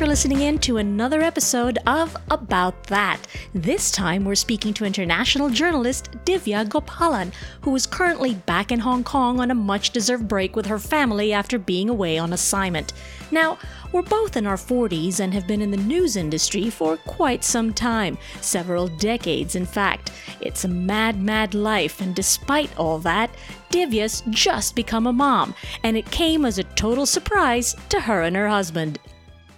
for listening in to another episode of About That. This time we're speaking to international journalist Divya Gopalan, who is currently back in Hong Kong on a much deserved break with her family after being away on assignment. Now, we're both in our 40s and have been in the news industry for quite some time, several decades in fact. It's a mad, mad life, and despite all that, Divya's just become a mom, and it came as a total surprise to her and her husband.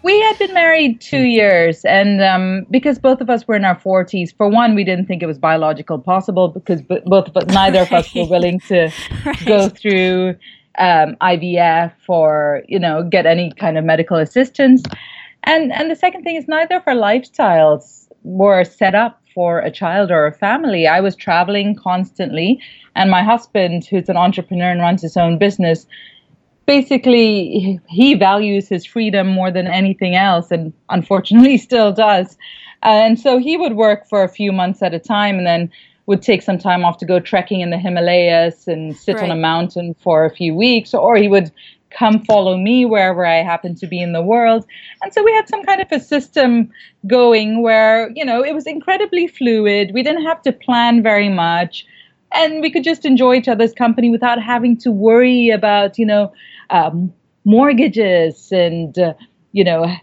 We had been married two years, and um, because both of us were in our forties, for one, we didn't think it was biological possible because both of us, neither right. of us were willing to right. go through um, IVF or you know get any kind of medical assistance. And and the second thing is neither of our lifestyles were set up for a child or a family. I was traveling constantly, and my husband, who's an entrepreneur and runs his own business, basically he values his freedom more than anything else, and unfortunately still does. And so he would work for a few months at a time, and then would take some time off to go trekking in the Himalayas and sit right. on a mountain for a few weeks, or he would come follow me wherever I happen to be in the world. And so we had some kind of a system going where, you know, it was incredibly fluid. We didn't have to plan very much. And we could just enjoy each other's company without having to worry about, you know, um, mortgages and, uh, you know,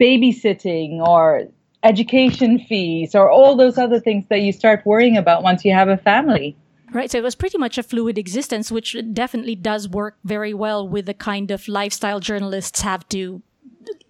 babysitting or education fees or all those other things that you start worrying about once you have a family. Right. So it was pretty much a fluid existence, which definitely does work very well with the kind of lifestyle journalists have to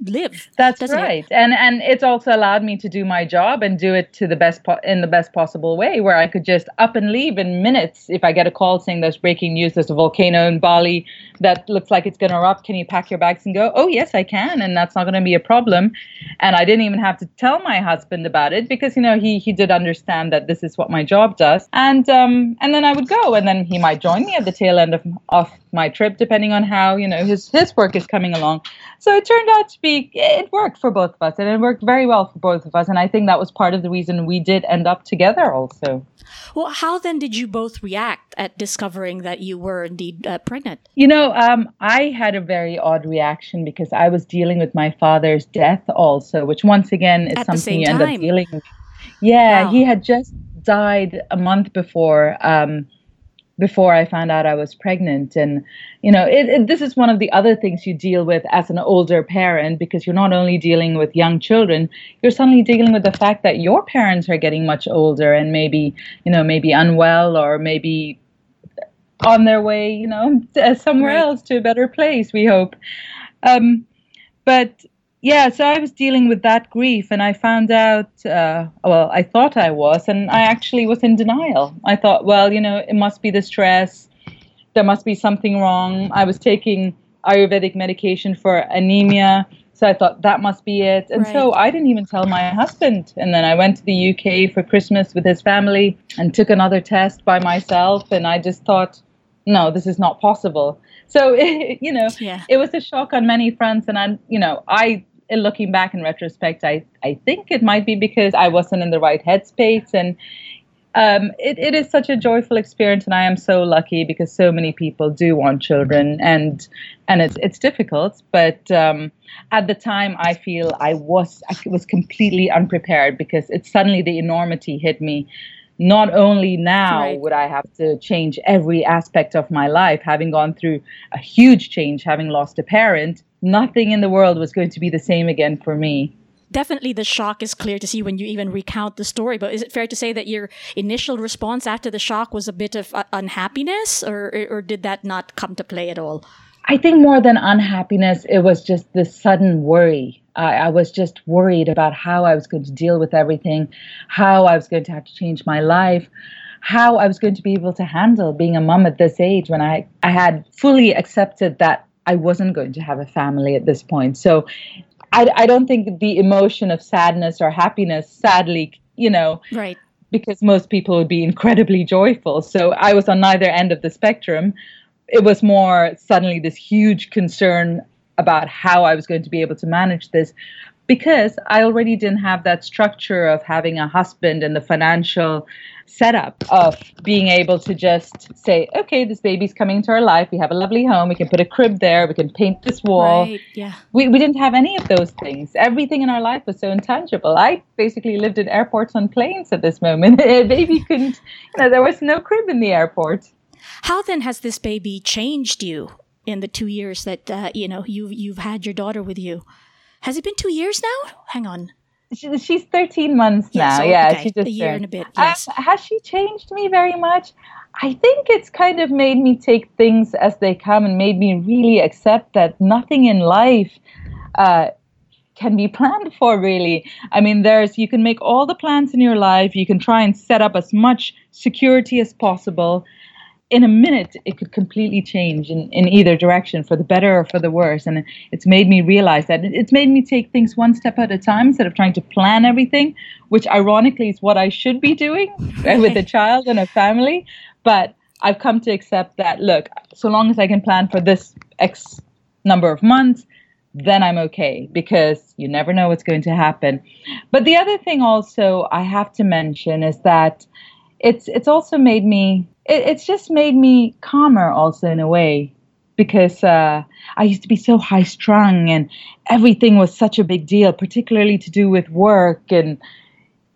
live. That's right. It? And and it's also allowed me to do my job and do it to the best po- in the best possible way where I could just up and leave in minutes if I get a call saying there's breaking news there's a volcano in Bali that looks like it's going to erupt can you pack your bags and go? Oh yes, I can and that's not going to be a problem. And I didn't even have to tell my husband about it because you know he he did understand that this is what my job does. And um and then I would go and then he might join me at the tail end of of my trip depending on how, you know, his his work is coming along. So it turned out to be it worked for both of us and it worked very well for both of us and i think that was part of the reason we did end up together also. Well how then did you both react at discovering that you were indeed uh, pregnant? You know um, i had a very odd reaction because i was dealing with my father's death also which once again is at something you end up dealing with. Yeah wow. he had just died a month before um, before I found out I was pregnant. And, you know, it, it, this is one of the other things you deal with as an older parent because you're not only dealing with young children, you're suddenly dealing with the fact that your parents are getting much older and maybe, you know, maybe unwell or maybe on their way, you know, somewhere right. else to a better place, we hope. Um, but yeah, so I was dealing with that grief, and I found out. Uh, well, I thought I was, and I actually was in denial. I thought, well, you know, it must be the stress. There must be something wrong. I was taking Ayurvedic medication for anemia, so I thought that must be it. And right. so I didn't even tell my husband. And then I went to the UK for Christmas with his family and took another test by myself. And I just thought, no, this is not possible. So, you know, yeah. it was a shock on many fronts. And I, you know, I looking back in retrospect, I, I think it might be because I wasn't in the right headspace. And um, it, it is such a joyful experience, and I am so lucky because so many people do want children, and and it's it's difficult. But um, at the time, I feel I was I was completely unprepared because it suddenly the enormity hit me. Not only now right. would I have to change every aspect of my life, having gone through a huge change, having lost a parent, nothing in the world was going to be the same again for me. Definitely, the shock is clear to see when you even recount the story. But is it fair to say that your initial response after the shock was a bit of uh, unhappiness, or, or did that not come to play at all? I think more than unhappiness, it was just this sudden worry. I, I, was just worried about how I was going to deal with everything, how I was going to have to change my life, how I was going to be able to handle being a mom at this age when I, I had fully accepted that I wasn't going to have a family at this point. So I, I don't think the emotion of sadness or happiness, sadly, you know, right. because most people would be incredibly joyful. So I was on neither end of the spectrum. It was more suddenly this huge concern about how I was going to be able to manage this. Because I already didn't have that structure of having a husband and the financial setup of being able to just say, okay, this baby's coming into our life. We have a lovely home. We can put a crib there. We can paint this wall. Right, yeah. We, we didn't have any of those things. Everything in our life was so intangible. I basically lived in airports on planes at this moment. a baby couldn't, you know, there was no crib in the airport. How then has this baby changed you in the two years that, uh, you know, you, you've had your daughter with you? Has it been two years now? Hang on she, she's 13 months now. So, yeah, okay. she just a year turned. and a bit. Um, yes. has she changed me very much? I think it's kind of made me take things as they come and made me really accept that nothing in life uh, can be planned for, really. I mean, there's, you can make all the plans in your life, you can try and set up as much security as possible in a minute it could completely change in, in either direction for the better or for the worse. And it's made me realize that it's made me take things one step at a time instead of trying to plan everything which ironically is what i should be doing with a child and a family. But i've come to accept that look so long as i can plan for this x number of months then i'm okay because you never know what's going to happen. But the other thing also i have to mention is that it's it's also made me it, it's just made me calmer also in a way because uh, I used to be so high strung and everything was such a big deal, particularly to do with work. And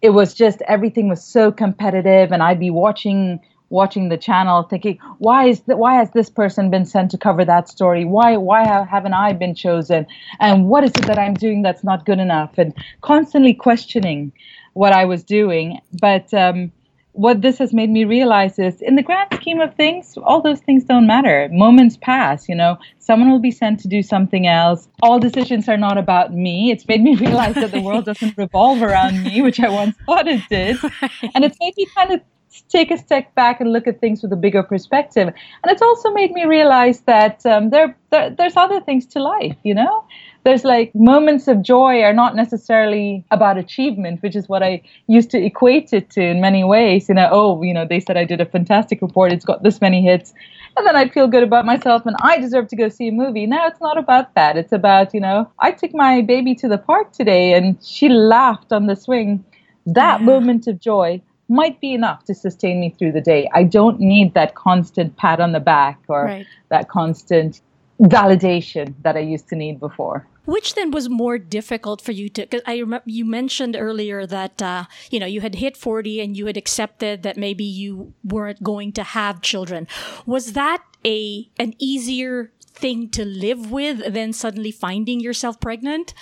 it was just everything was so competitive. And I'd be watching watching the channel thinking why is that why has this person been sent to cover that story why why haven't i been chosen and what is it that i'm doing that's not good enough and constantly questioning what i was doing but um, what this has made me realize is in the grand scheme of things all those things don't matter. Moments pass you know. Someone will be sent to do something else. All decisions are not about me. It's made me realize that the world doesn't revolve around me which i once thought it did. And it's made me kind of take a step back and look at things with a bigger perspective. And it's also made me realize that um, there, there there's other things to life you know there's like moments of joy are not necessarily about achievement, which is what I used to equate it to in many ways. You know, oh, you know, they said I did a fantastic report, it's got this many hits. And then I'd feel good about myself and I deserve to go see a movie. Now it's not about that. It's about, you know, I took my baby to the park today and she laughed on the swing. That yeah. moment of joy might be enough to sustain me through the day. I don't need that constant pat on the back or right. that constant validation that I used to need before. Which then was more difficult for you to? Because I remember you mentioned earlier that uh, you know you had hit forty and you had accepted that maybe you weren't going to have children. Was that a an easier thing to live with than suddenly finding yourself pregnant,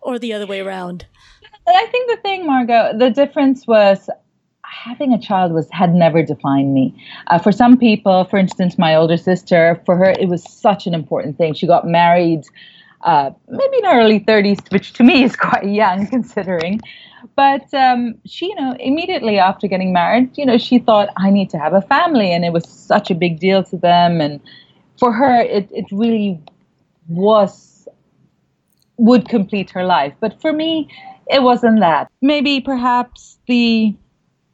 or the other way around? I think the thing, Marga, the difference was having a child was had never defined me. Uh, for some people, for instance, my older sister, for her it was such an important thing. She got married uh, maybe in her early 30s, which to me is quite young considering. But um, she, you know, immediately after getting married, you know, she thought, I need to have a family. And it was such a big deal to them. And for her, it, it really was, would complete her life. But for me, it wasn't that. Maybe perhaps the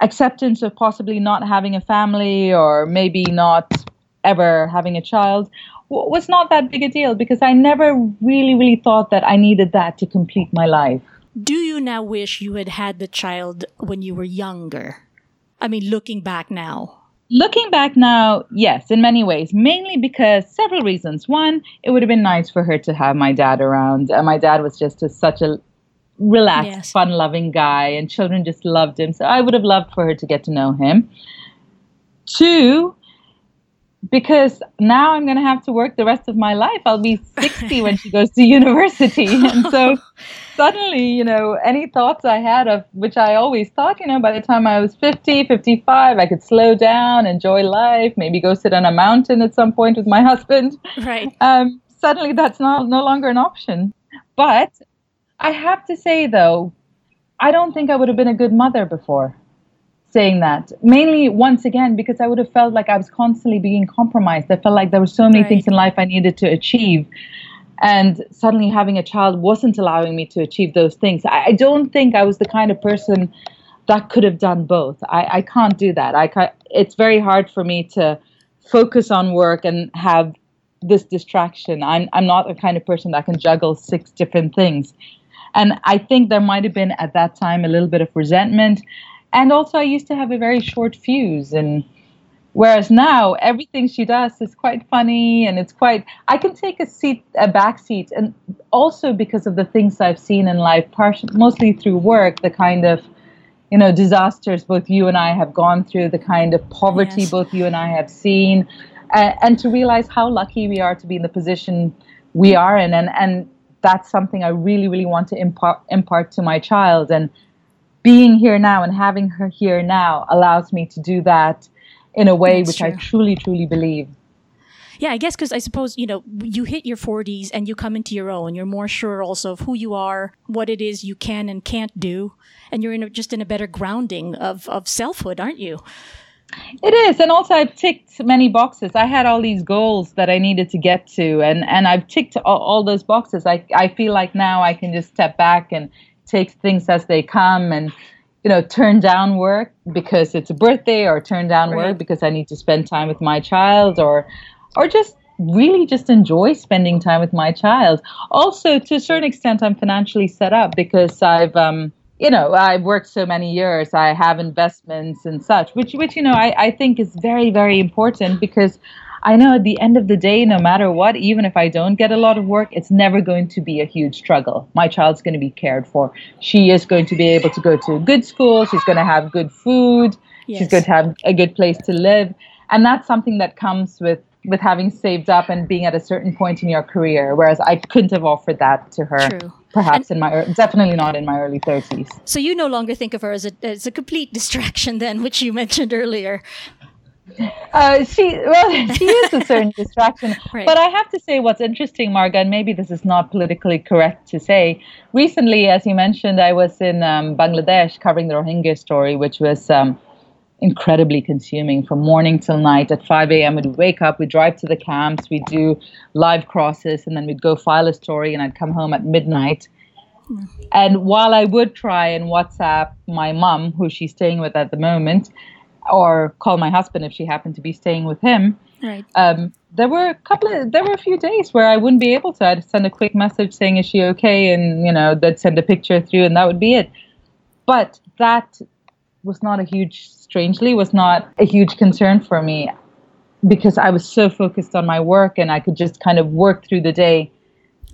acceptance of possibly not having a family or maybe not ever having a child was not that big a deal because I never really, really thought that I needed that to complete my life. Do you now wish you had had the child when you were younger? I mean, looking back now. Looking back now, yes, in many ways, mainly because several reasons. One, it would have been nice for her to have my dad around. Uh, my dad was just a, such a relaxed, yes. fun loving guy, and children just loved him. So I would have loved for her to get to know him. Two, because now I'm going to have to work the rest of my life. I'll be 60 when she goes to university. And so suddenly, you know, any thoughts I had of which I always thought, you know, by the time I was 50, 55, I could slow down, enjoy life, maybe go sit on a mountain at some point with my husband. Right. Um, suddenly that's not, no longer an option. But I have to say, though, I don't think I would have been a good mother before saying that. Mainly once again because i would have felt like i was constantly being compromised. I felt like there were so many right. things in life i needed to achieve. And suddenly having a child wasn't allowing me to achieve those things. I, I don't think i was the kind of person that could have done both. I, I can't do that. I can't, it's very hard for me to focus on work and have this distraction. I'm, I'm not the kind of person that can juggle six different things. And I think there might have been at that time a little bit of resentment. And also, I used to have a very short fuse. And whereas now, everything she does is quite funny and it's quite, I can take a seat, a back seat. And also because of the things I've seen in life, partially, mostly through work, the kind of you know disasters both you and I have gone through, the kind of poverty yes. both you and I have seen, uh, and to realize how lucky we are to be in the position we are in, and and that's something I really really want to impart impart to my child, and being here now and having her here now allows me to do that in a way that's which true. I truly truly believe yeah, I guess because I suppose, you know, you hit your 40s and you come into your own. You're more sure also of who you are, what it is you can and can't do. And you're in a, just in a better grounding of, of selfhood, aren't you? It is. And also, I've ticked many boxes. I had all these goals that I needed to get to, and, and I've ticked all, all those boxes. I, I feel like now I can just step back and take things as they come and you know, turn down work because it's a birthday or turn down right. work because I need to spend time with my child or or just really just enjoy spending time with my child. Also, to a certain extent, I'm financially set up because I've, um, you know, I've worked so many years. I have investments and such, which, which you know, I, I think is very, very important because I know at the end of the day, no matter what, even if I don't get a lot of work, it's never going to be a huge struggle. My child's going to be cared for. She is going to be able to go to a good school. She's going to have good food. Yes. She's going to have a good place to live. And that's something that comes with with having saved up and being at a certain point in your career, whereas I couldn't have offered that to her. True. Perhaps and in my definitely not in my early thirties. So you no longer think of her as a as a complete distraction, then, which you mentioned earlier. Uh, she well, she is a certain distraction. Right. But I have to say, what's interesting, Marga, and maybe this is not politically correct to say. Recently, as you mentioned, I was in um, Bangladesh covering the Rohingya story, which was um, incredibly consuming from morning till night. At 5 a.m., we'd wake up, we'd drive to the camps, we'd do live crosses, and then we'd go file a story, and I'd come home at midnight. Mm. And while I would try and WhatsApp my mum, who she's staying with at the moment, or call my husband if she happened to be staying with him, right. um, there were a couple of there were a few days where I wouldn't be able to. I'd send a quick message saying, "Is she okay?" and you know, they'd send a picture through, and that would be it. But that was not a huge strangely was not a huge concern for me because I was so focused on my work and I could just kind of work through the day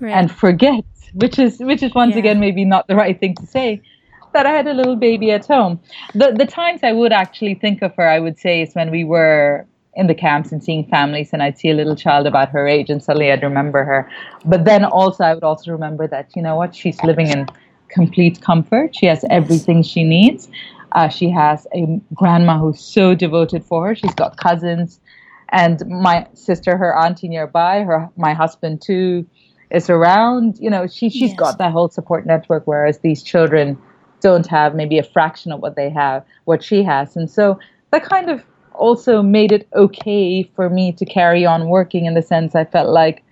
right. and forget, which is which is once yeah. again maybe not the right thing to say, that I had a little baby at home. The the times I would actually think of her, I would say, is when we were in the camps and seeing families and I'd see a little child about her age and suddenly I'd remember her. But then also I would also remember that, you know what, she's living in complete comfort. She has everything she needs. Uh, she has a grandma who's so devoted for her. She's got cousins, and my sister, her auntie nearby. Her my husband too is around. You know, she she's yes. got that whole support network. Whereas these children don't have maybe a fraction of what they have, what she has, and so that kind of also made it okay for me to carry on working in the sense I felt like,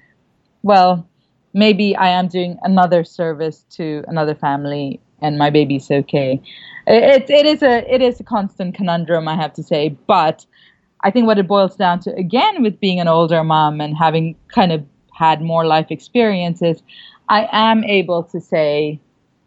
well, maybe I am doing another service to another family and my baby's okay. It, it is a it is a constant conundrum, I have to say. But I think what it boils down to again with being an older mom and having kind of had more life experiences, I am able to say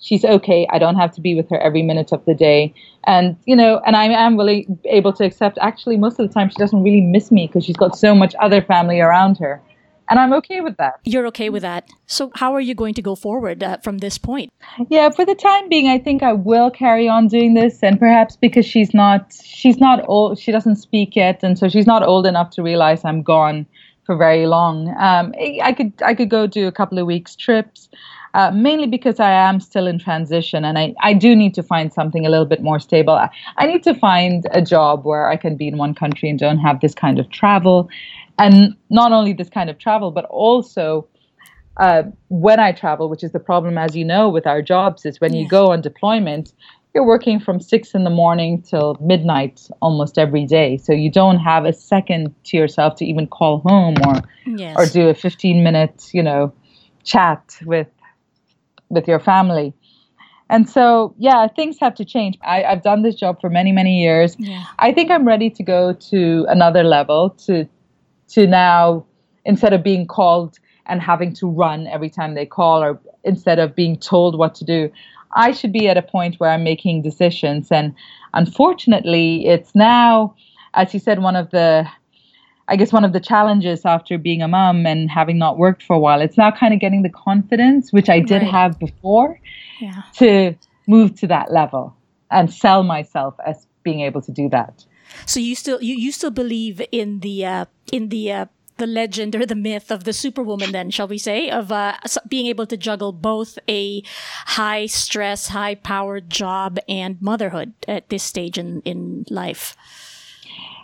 she's okay. I don't have to be with her every minute of the day. And, you know, and I am really able to accept actually most of the time she doesn't really miss me because she's got so much other family around her. And I'm okay with that. You're okay with that. So, how are you going to go forward uh, from this point? Yeah, for the time being, I think I will carry on doing this, and perhaps because she's not she's not old, she doesn't speak yet, and so she's not old enough to realize I'm gone for very long. Um, I could I could go do a couple of weeks trips. Uh, mainly because I am still in transition and I, I do need to find something a little bit more stable. I, I need to find a job where I can be in one country and don't have this kind of travel and not only this kind of travel, but also uh, when I travel, which is the problem, as you know, with our jobs, is when yeah. you go on deployment, you're working from six in the morning till midnight almost every day. So you don't have a second to yourself to even call home or yes. or do a 15 minute, you know, chat with with your family. And so, yeah, things have to change. I, have done this job for many, many years. Yeah. I think I'm ready to go to another level to to now instead of being called and having to run every time they call or instead of being told what to do. I should be at a point where I'm making decisions. And unfortunately, it's now, as you said, one of the I guess one of the challenges after being a mom and having not worked for a while, it's now kind of getting the confidence, which I did right. have before, yeah. to move to that level and sell myself as being able to do that. So you still you, you still believe in the uh, in the uh, the legend or the myth of the superwoman then shall we say of uh, being able to juggle both a high stress high powered job and motherhood at this stage in in life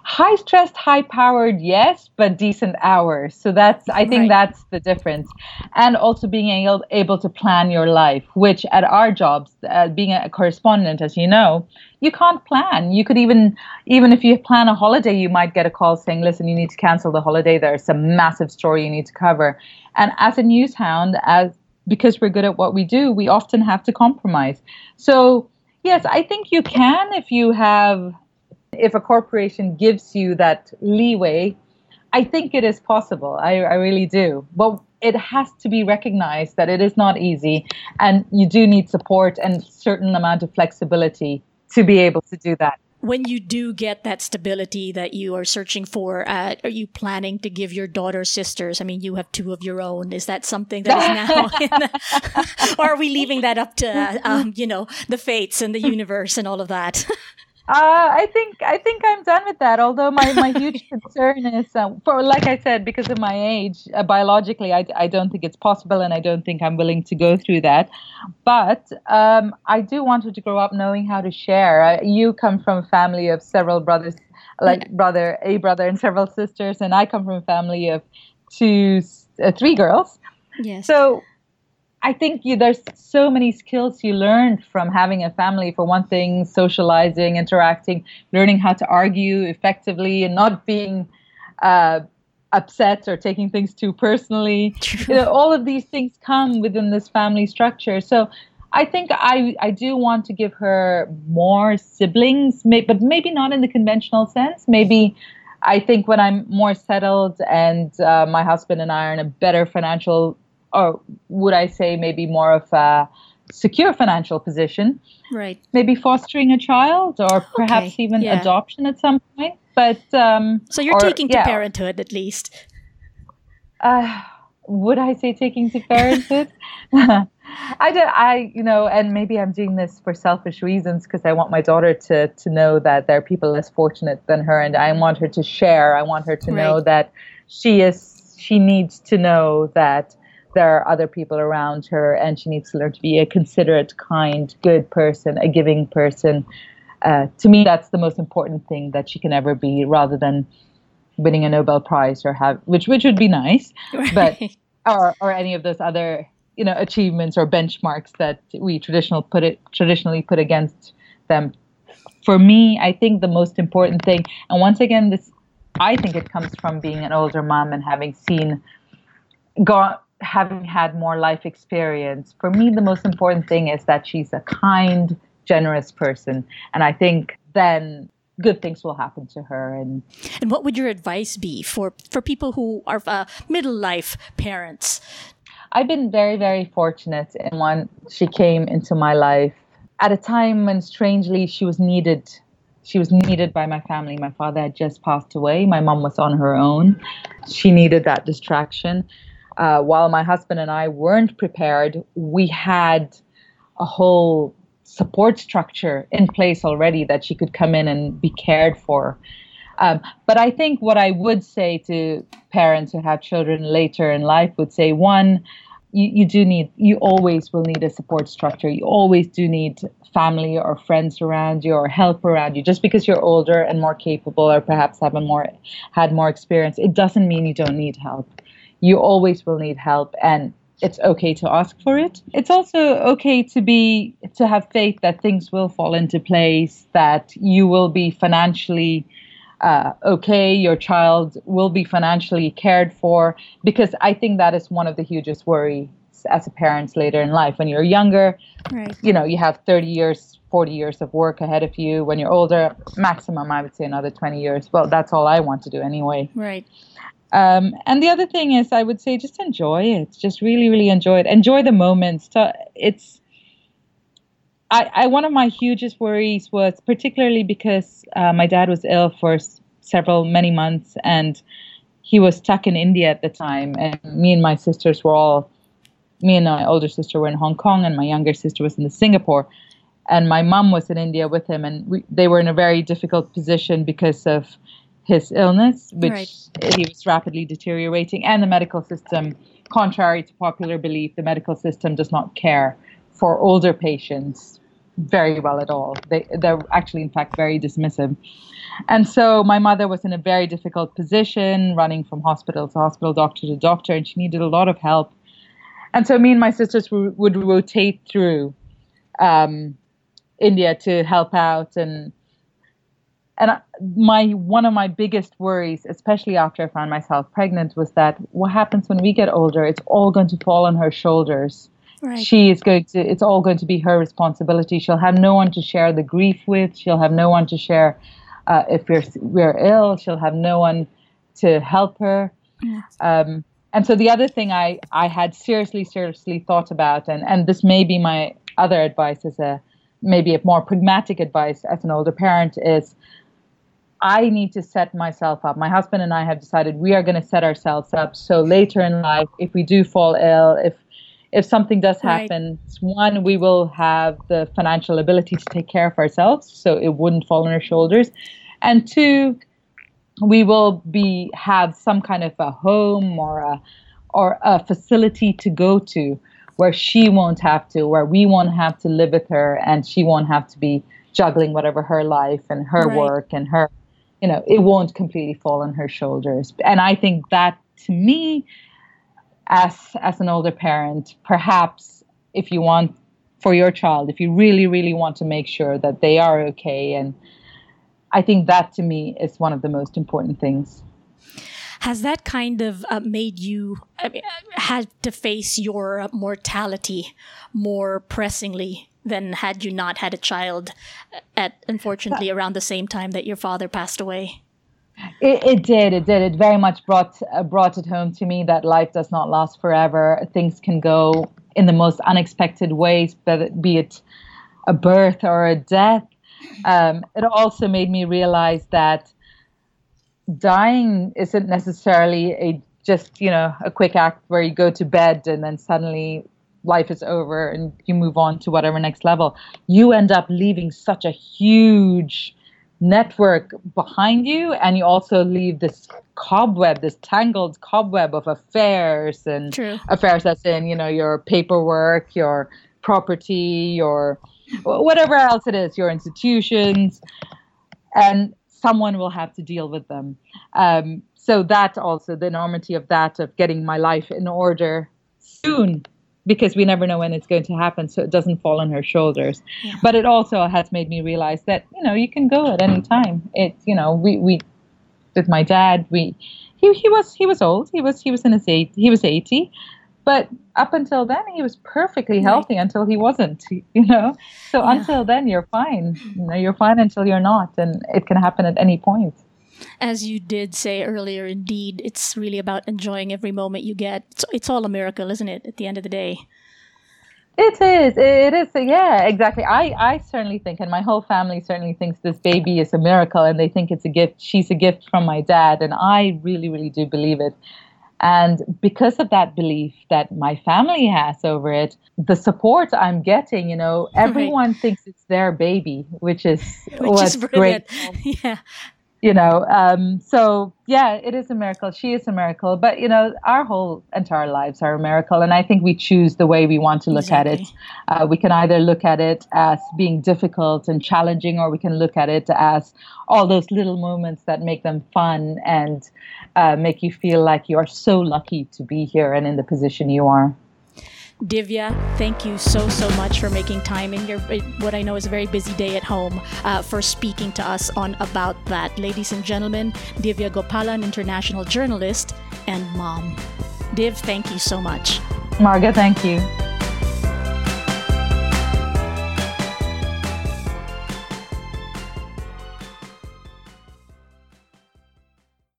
high stressed, high powered, yes, but decent hours. So that's, I think right. that's the difference. And also being able, able to plan your life, which at our jobs, uh, being a correspondent, as you know, you can't plan. You could even, even if you plan a holiday, you might get a call saying, listen, you need to cancel the holiday. There's a massive story you need to cover. And as a news hound, as, because we're good at what we do, we often have to compromise. So, yes, I think you can if you have if a corporation gives you that leeway, I think it is possible. I, I really do. But it has to be recognized that it is not easy and you do need support and certain amount of flexibility to be able to do that when you do get that stability that you are searching for, uh, are you planning to give your daughter sisters? I mean, you have two of your own. Is that something that is now, the, or are we leaving that up to, uh, um, you know, the fates and the universe and all of that? Uh, I think I think I'm done with that. Although my, my huge concern is, uh, for like I said, because of my age, uh, biologically, I, I don't think it's possible, and I don't think I'm willing to go through that. But um, I do want her to grow up knowing how to share. Uh, you come from a family of several brothers, like brother, a brother, and several sisters, and I come from a family of two, uh, three girls. Yes. So I think you, there's so many skills you learn from having a family. For one thing, socializing, interacting, learning how to argue effectively, and not being uh, upset or taking things too personally. You know, all of these things come within this family structure. So I think I I do want to give her more siblings, may, but maybe not in the conventional sense. Maybe I think when I'm more settled and uh, my husband and I are in a better financial or would I say maybe more of a secure financial position. Right. Maybe fostering a child or perhaps okay. even yeah. adoption at some point. But um, so you're or, taking to parenthood at least. Uh, would I say taking to parenthood? I do, I you know, and maybe I'm doing this for selfish reasons because I want my daughter to to know that there are people less fortunate than her, and I want her to share. I want her to right. know that she is. She needs to know that there are other people around her and she needs to learn to be a considerate, kind, good person, a giving person. Uh, to me, that's the most important thing that she can ever be, rather than winning a Nobel Prize or have, which which would be nice, right. but or or any of those other you know achievements or benchmarks that we traditional put it traditionally put against them. For me, I think the most important thing, and once again, this I think it comes from being an older mom and having seen gone having had more life experience, for me, the most important thing is that she's a kind, generous person. And I think then good things will happen to her. And and what would your advice be for for people who are uh, middle life parents? I've been very, very fortunate in when she came into my life at a time when, strangely, she was needed. She was needed by my family. My father had just passed away. My mom was on her own. She needed that distraction uh, while my husband and I weren't prepared, we had a whole support structure in place already that she could come in and be cared for. Um, but I think what I would say to parents who have children later in life would say one, you, you do need, you always will need a support structure. You always do need family or friends around you or help around you. Just because you're older and more capable or perhaps have a more, had more experience, it doesn't mean you don't need help you always will need help and it's okay to ask for it. It's also okay to be to have faith that things will fall into place, that you will be financially uh, okay, your child will be financially cared for, because I think that is one of the hugest worries as a parent later in life. When you're younger, right. you know, you have 30 years, 40 years of work ahead of you. When you're older, maximum, I would say another 20 years. Well, that's all I want to do anyway. Right. Um, and the other thing is, I would say, just enjoy it. Just really, really enjoy it. Enjoy the moments. It's. I, I one of my hugest worries was particularly because uh, my dad was ill for s- several many months and he was stuck in India at the time, and me and my sisters were all. Me and my older sister were in Hong Kong, and my younger sister was in the Singapore and my mom was in India with him, and we, they were in a very difficult position because of his illness, which right. he was rapidly deteriorating, and the medical system, contrary to popular belief, the medical system does not care for older patients very well at all. They, they're actually, in fact, very dismissive. And so my mother was in a very difficult position, running from hospital to hospital, doctor to doctor, and she needed a lot of help. And so me and my sisters w- would rotate through um, India to help out and and my one of my biggest worries, especially after I found myself pregnant, was that what happens when we get older? It's all going to fall on her shoulders. Right. She is going to. It's all going to be her responsibility. She'll have no one to share the grief with. She'll have no one to share uh, if we're we're ill. She'll have no one to help her. Yes. Um, and so the other thing I I had seriously seriously thought about, and and this may be my other advice as a maybe a more pragmatic advice as an older parent is I need to set myself up. My husband and I have decided we are going to set ourselves up so later in life, if we do fall ill, if if something does happen, right. one, we will have the financial ability to take care of ourselves, so it wouldn't fall on our shoulders, and two, we will be have some kind of a home or a or a facility to go to where she won't have to, where we won't have to live with her and she won't have to be juggling whatever her life and her right. work and her, you know, it won't completely fall on her shoulders. And I think that to me, as as an older parent, perhaps if you want for your child, if you really, really want to make sure that they are okay and I think that to me is one of the most important things. Has that kind of uh, made you uh, had to face your mortality more pressingly than had you not had a child at unfortunately around the same time that your father passed away? It, it did. It did. It very much brought uh, brought it home to me that life does not last forever. Things can go in the most unexpected ways, be it a birth or a death. Um, it also made me realize that dying isn't necessarily a just you know a quick act where you go to bed and then suddenly life is over and you move on to whatever next level you end up leaving such a huge network behind you and you also leave this cobweb this tangled cobweb of affairs and True. affairs that's in you know your paperwork your property your whatever else it is your institutions and someone will have to deal with them. Um, so that also the enormity of that of getting my life in order soon because we never know when it's going to happen so it doesn't fall on her shoulders yeah. but it also has made me realize that you know you can go at any time it's you know we we with my dad we he, he was he was old he was he was in his eight he was 80 but up until then, he was perfectly healthy right. until he wasn't, you know? So yeah. until then, you're fine. You know, you're fine until you're not. And it can happen at any point. As you did say earlier, indeed, it's really about enjoying every moment you get. It's, it's all a miracle, isn't it, at the end of the day? It is. It is. Yeah, exactly. I, I certainly think, and my whole family certainly thinks this baby is a miracle and they think it's a gift. She's a gift from my dad. And I really, really do believe it. And because of that belief that my family has over it, the support I'm getting, you know, everyone right. thinks it's their baby, which is which is great. yeah you know um, so yeah it is a miracle. She is a miracle. But you know our whole entire lives are a miracle. And i think we choose the way we want to look exactly. at it. Uh, we can either look at it as being difficult and challenging or we can look at it as all those little moments that make them fun and uh, make you feel like you are so lucky to be here and in the position you are Divya, thank you so, so much for making time in your what I know is a very busy day at home uh, for speaking to us on About That. Ladies and gentlemen, Divya Gopalan, international journalist and mom. Div, thank you so much. Marga, thank you.